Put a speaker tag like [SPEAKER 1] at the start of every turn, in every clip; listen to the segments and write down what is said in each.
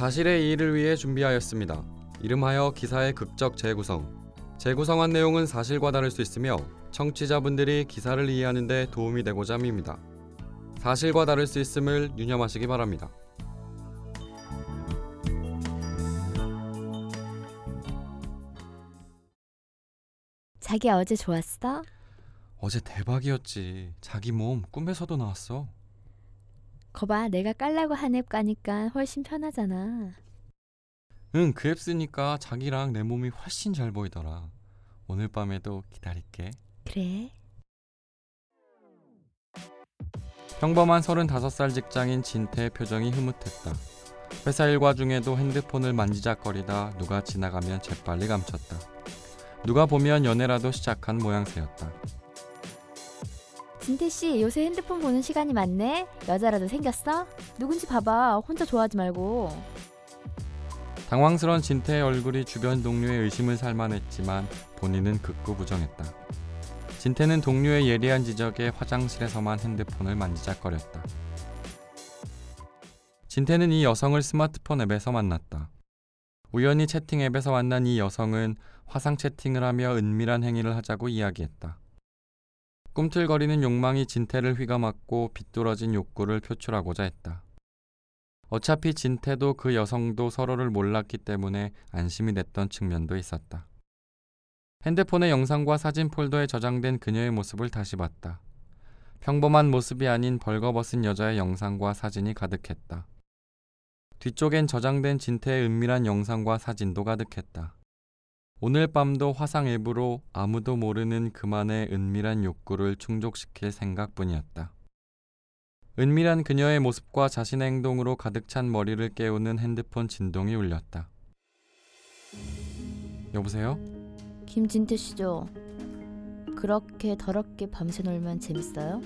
[SPEAKER 1] 사실의 이의를 위해 준비하였습니다. 이름하여 기사의 극적 재구성. 재구성한 내용은 사실과 다를 수 있으며 청취자분들이 기사를 이해하는 데 도움이 되고자 합니다. 사실과 다를 수 있음을 유념하시기 바랍니다.
[SPEAKER 2] 자기 어제 좋았어?
[SPEAKER 1] 어제 대박이었지. 자기 몸 꿈에서도 나왔어.
[SPEAKER 2] 거봐, 내가 깔라고 한앱 가니까 훨씬 편하잖아.
[SPEAKER 1] 응, 그 앱 쓰니까 자기랑 내 몸이 훨씬 잘 보이더라. 오늘 밤에도 기다릴게.
[SPEAKER 2] 그래.
[SPEAKER 1] 평범한 35살 직장인 진태의 표정이 흐뭇했다. 회사 일과 중에도 핸드폰을 만지작거리다 누가 지나가면 재빨리 감췄다. 누가 보면 연애라도 시작한 모양새였다.
[SPEAKER 2] 진태 씨, 요새 핸드폰 보는 시간이 많네. 여자라도 생겼어? 누군지 봐봐. 혼자 좋아하지 말고.
[SPEAKER 1] 당황스런 진태의 얼굴이 주변 동료의 의심을 살만했지만 본인은 극구 부정했다. 진태는 동료의 예리한 지적에 화장실에서만 핸드폰을 만지작거렸다. 진태는 이 여성을 스마트폰 앱에서 만났다. 우연히 채팅 앱에서 만난 이 여성은 화상 채팅을 하며 은밀한 행위를 하자고 이야기했다. 꿈틀거리는 욕망이 진태를 휘감았고 비뚤어진 욕구를 표출하고자 했다. 어차피 진태도 그 여성도 서로를 몰랐기 때문에 안심이 됐던 측면도 있었다. 핸드폰의 영상과 사진 폴더에 저장된 그녀의 모습을 다시 봤다. 평범한 모습이 아닌 벌거벗은 여자의 영상과 사진이 가득했다. 뒤쪽엔 저장된 진태의 은밀한 영상과 사진도 가득했다. 오늘 밤도 화상 앱으로 아무도 모르는 그만의 은밀한 욕구를 충족시킬 생각뿐이었다. 은밀한 그녀의 모습과 자신의 행동으로 가득 찬 머리를 깨우는 핸드폰 진동이 울렸다. 여보세요?
[SPEAKER 2] 김진태 씨죠? 그렇게 더럽게 밤새 놀면 재밌어요?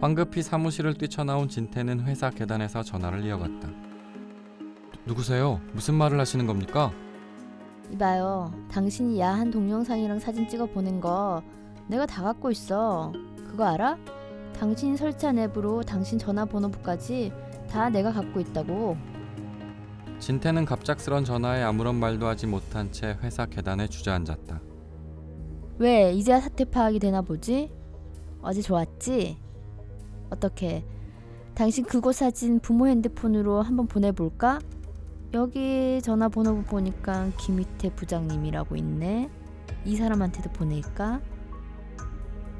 [SPEAKER 1] 황급히 사무실을 뛰쳐나온 진태는 회사 계단에서 전화를 이어갔다. 누구세요? 무슨 말을 하시는 겁니까?
[SPEAKER 2] 이봐요. 당신이 야한 동영상이랑 사진 찍어 보낸 거 내가 다 갖고 있어. 그거 알아? 당신이 설치한 앱으로 당신 전화번호부까지 다 내가 갖고 있다고.
[SPEAKER 1] 진태는 갑작스런 전화에 아무런 말도 하지 못한 채 회사 계단에 주저앉았다.
[SPEAKER 2] 왜 이제야 사태 파악이 되나 보지? 어제 좋았지? 어떻게? 당신 그곳 사진 부모 핸드폰으로 한번 보내볼까? 여기 전화번호 보니까 김희태 부장님이라고 있네. 이 사람한테도 보낼까?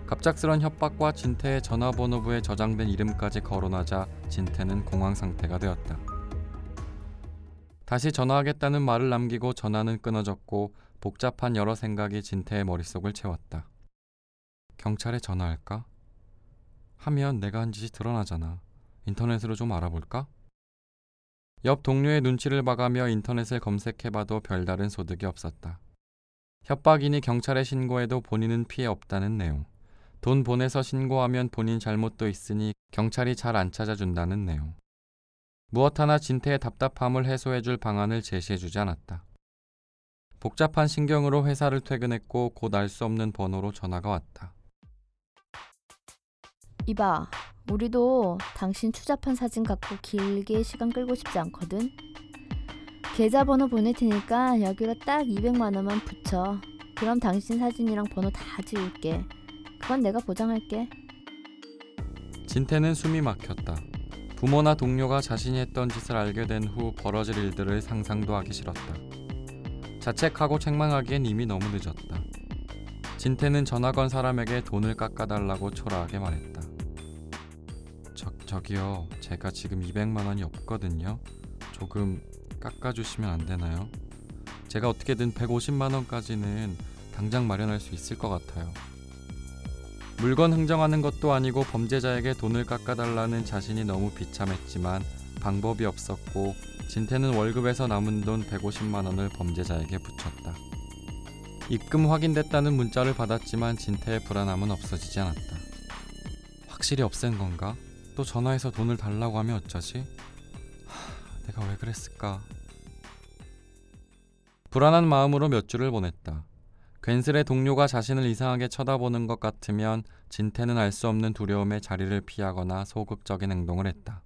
[SPEAKER 1] 갑작스런 협박과 진태의 전화번호부에 저장된 이름까지 거론하자 진태는 공황 상태가 되었다. 다시 전화하겠다는 말을 남기고 전화는 끊어졌고 복잡한 여러 생각이 진태의 머릿속을 채웠다. 경찰에 전화할까? 하면 내가 한 짓이 드러나잖아. 인터넷으로 좀 알아볼까? 옆 동료의 눈치를 봐가며 인터넷을 검색해봐도 별다른 소득이 없었다. 협박이니 경찰에 신고해도 본인은 피해 없다는 내용. 돈 보내서 신고하면 본인 잘못도 있으니 경찰이 잘 안 찾아준다는 내용. 무엇 하나 진태의 답답함을 해소해줄 방안을 제시해주지 않았다. 복잡한 신경으로 회사를 퇴근했고 곧 알 수 없는 번호로 전화가 왔다.
[SPEAKER 2] 이봐, 우리도 당신 추잡한 사진 갖고 길게 시간 끌고 싶지 않거든. 계좌번호 보낼 테니까 여기로 딱 200만 원만 붙여. 그럼 당신 사진이랑 번호 다 지울게. 그건 내가 보장할게.
[SPEAKER 1] 진태는 숨이 막혔다. 부모나 동료가 자신이 했던 짓을 알게 된 후 벌어질 일들을 상상도 하기 싫었다. 자책하고 책망하기엔 이미 너무 늦었다. 진태는 전화 건 사람에게 돈을 깎아달라고 초라하게 말했다. 저, 저기요, 제가 지금 200만 원이 없거든요. 조금 깎아주시면 안 되나요? 제가 어떻게든 150만 원까지는 당장 마련할 수 있을 것 같아요. 물건 흥정하는 것도 아니고 범죄자에게 돈을 깎아달라는 자신이 너무 비참했지만 방법이 없었고 진태는 월급에서 남은 돈 150만 원을 범죄자에게 붙였다. 입금 확인됐다는 문자를 받았지만 진태의 불안함은 없어지지 않았다. 확실히 없앤 건가? 또 전화해서 돈을 달라고 하면 어쩌지? 하, 내가 왜 그랬을까? 불안한 마음으로 몇 주를 보냈다. 괜스레 동료가 자신을 이상하게 쳐다보는 것 같으면 진태는 알 수 없는 두려움에 자리를 피하거나 소극적인 행동을 했다.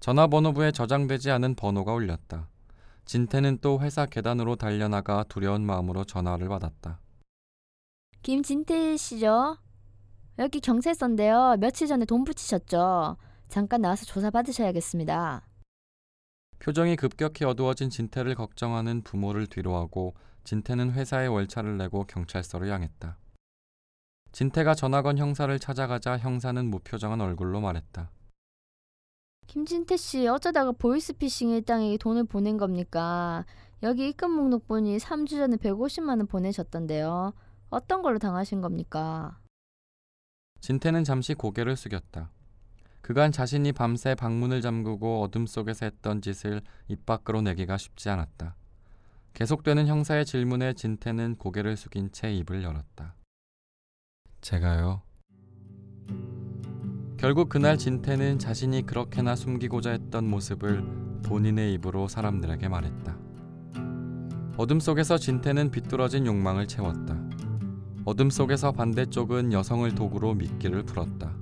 [SPEAKER 1] 전화번호부에 저장되지 않은 번호가 울렸다. 진태는 또 회사 계단으로 달려나가 두려운 마음으로 전화를 받았다.
[SPEAKER 2] 김진태 씨죠? 여기 경찰서인데요. 며칠 전에 돈 붙이셨죠? 잠깐 나와서 조사 받으셔야겠습니다.
[SPEAKER 1] 표정이 급격히 어두워진 진태를 걱정하는 부모를 뒤로하고 진태는 회사에 월차를 내고 경찰서로 향했다. 진태가 전화 건 형사를 찾아가자 형사는 무표정한 얼굴로 말했다.
[SPEAKER 2] 김진태 씨 어쩌다가 보이스피싱 일당에게 돈을 보낸 겁니까? 여기 입금 목록 보니 3주 전에 150만 원 보내셨던데요. 어떤 걸로 당하신 겁니까?
[SPEAKER 1] 진태는 잠시 고개를 숙였다. 그간 자신이 밤새 방문을 잠그고 어둠 속에서 했던 짓을 입 밖으로 내기가 쉽지 않았다. 계속되는 형사의 질문에 진태는 고개를 숙인 채 입을 열었다. 제가요. 결국 그날 진태는 자신이 그렇게나 숨기고자 했던 모습을 본인의 입으로 사람들에게 말했다. 어둠 속에서 진태는 비뚤어진 욕망을 채웠다. 어둠 속에서 반대쪽은 여성을 도구로 미끼를 풀었다.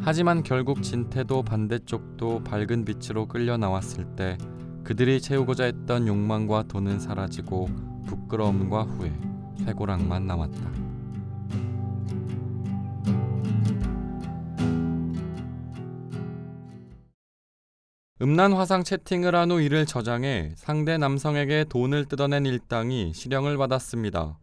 [SPEAKER 1] 하지만 결국 진태도 반대쪽도 밝은 빛으로 끌려 나왔을 때 그들이 채우고자 했던 욕망과 돈은 사라지고 부끄러움과 후회, 쇠고랑만 남았다. 음란 화상 채팅을 한 후 이를 저장해 상대 남성에게 돈을 뜯어낸 일당이 실형을 받았습니다.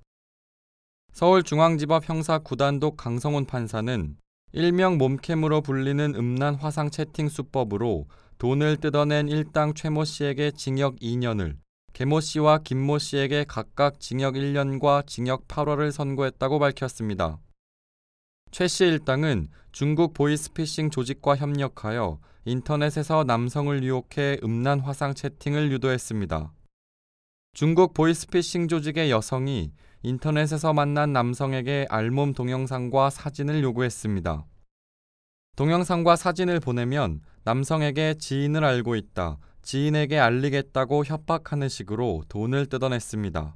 [SPEAKER 1] 서울중앙지법 형사 구단독 강성훈 판사는 일명 몸캠으로 불리는 음란 화상 채팅 수법으로 돈을 뜯어낸 일당 최모 씨에게 징역 2년을, 개모 씨와 김모 씨에게 각각 징역 1년과 징역 8월을 선고했다고 밝혔습니다. 최 씨 일당은 중국 보이스피싱 조직과 협력하여 인터넷에서 남성을 유혹해 음란 화상 채팅을 유도했습니다. 중국 보이스피싱 조직의 여성이 인터넷에서 만난 남성에게 알몸 동영상과 사진을 요구했습니다. 동영상과 사진을 보내면 남성에게 지인을 알고 있다, 지인에게 알리겠다고 협박하는 식으로 돈을 뜯어냈습니다.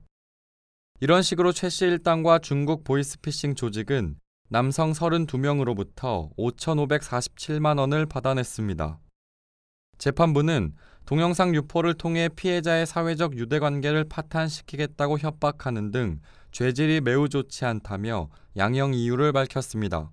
[SPEAKER 1] 이런 식으로 최씨 일당과 중국 보이스피싱 조직은 남성 32명으로부터 5,547만 원을 받아냈습니다. 재판부는 동영상 유포를 통해 피해자의 사회적 유대 관계를 파탄시키겠다고 협박하는 등 죄질이 매우 좋지 않다며 양형 이유를 밝혔습니다.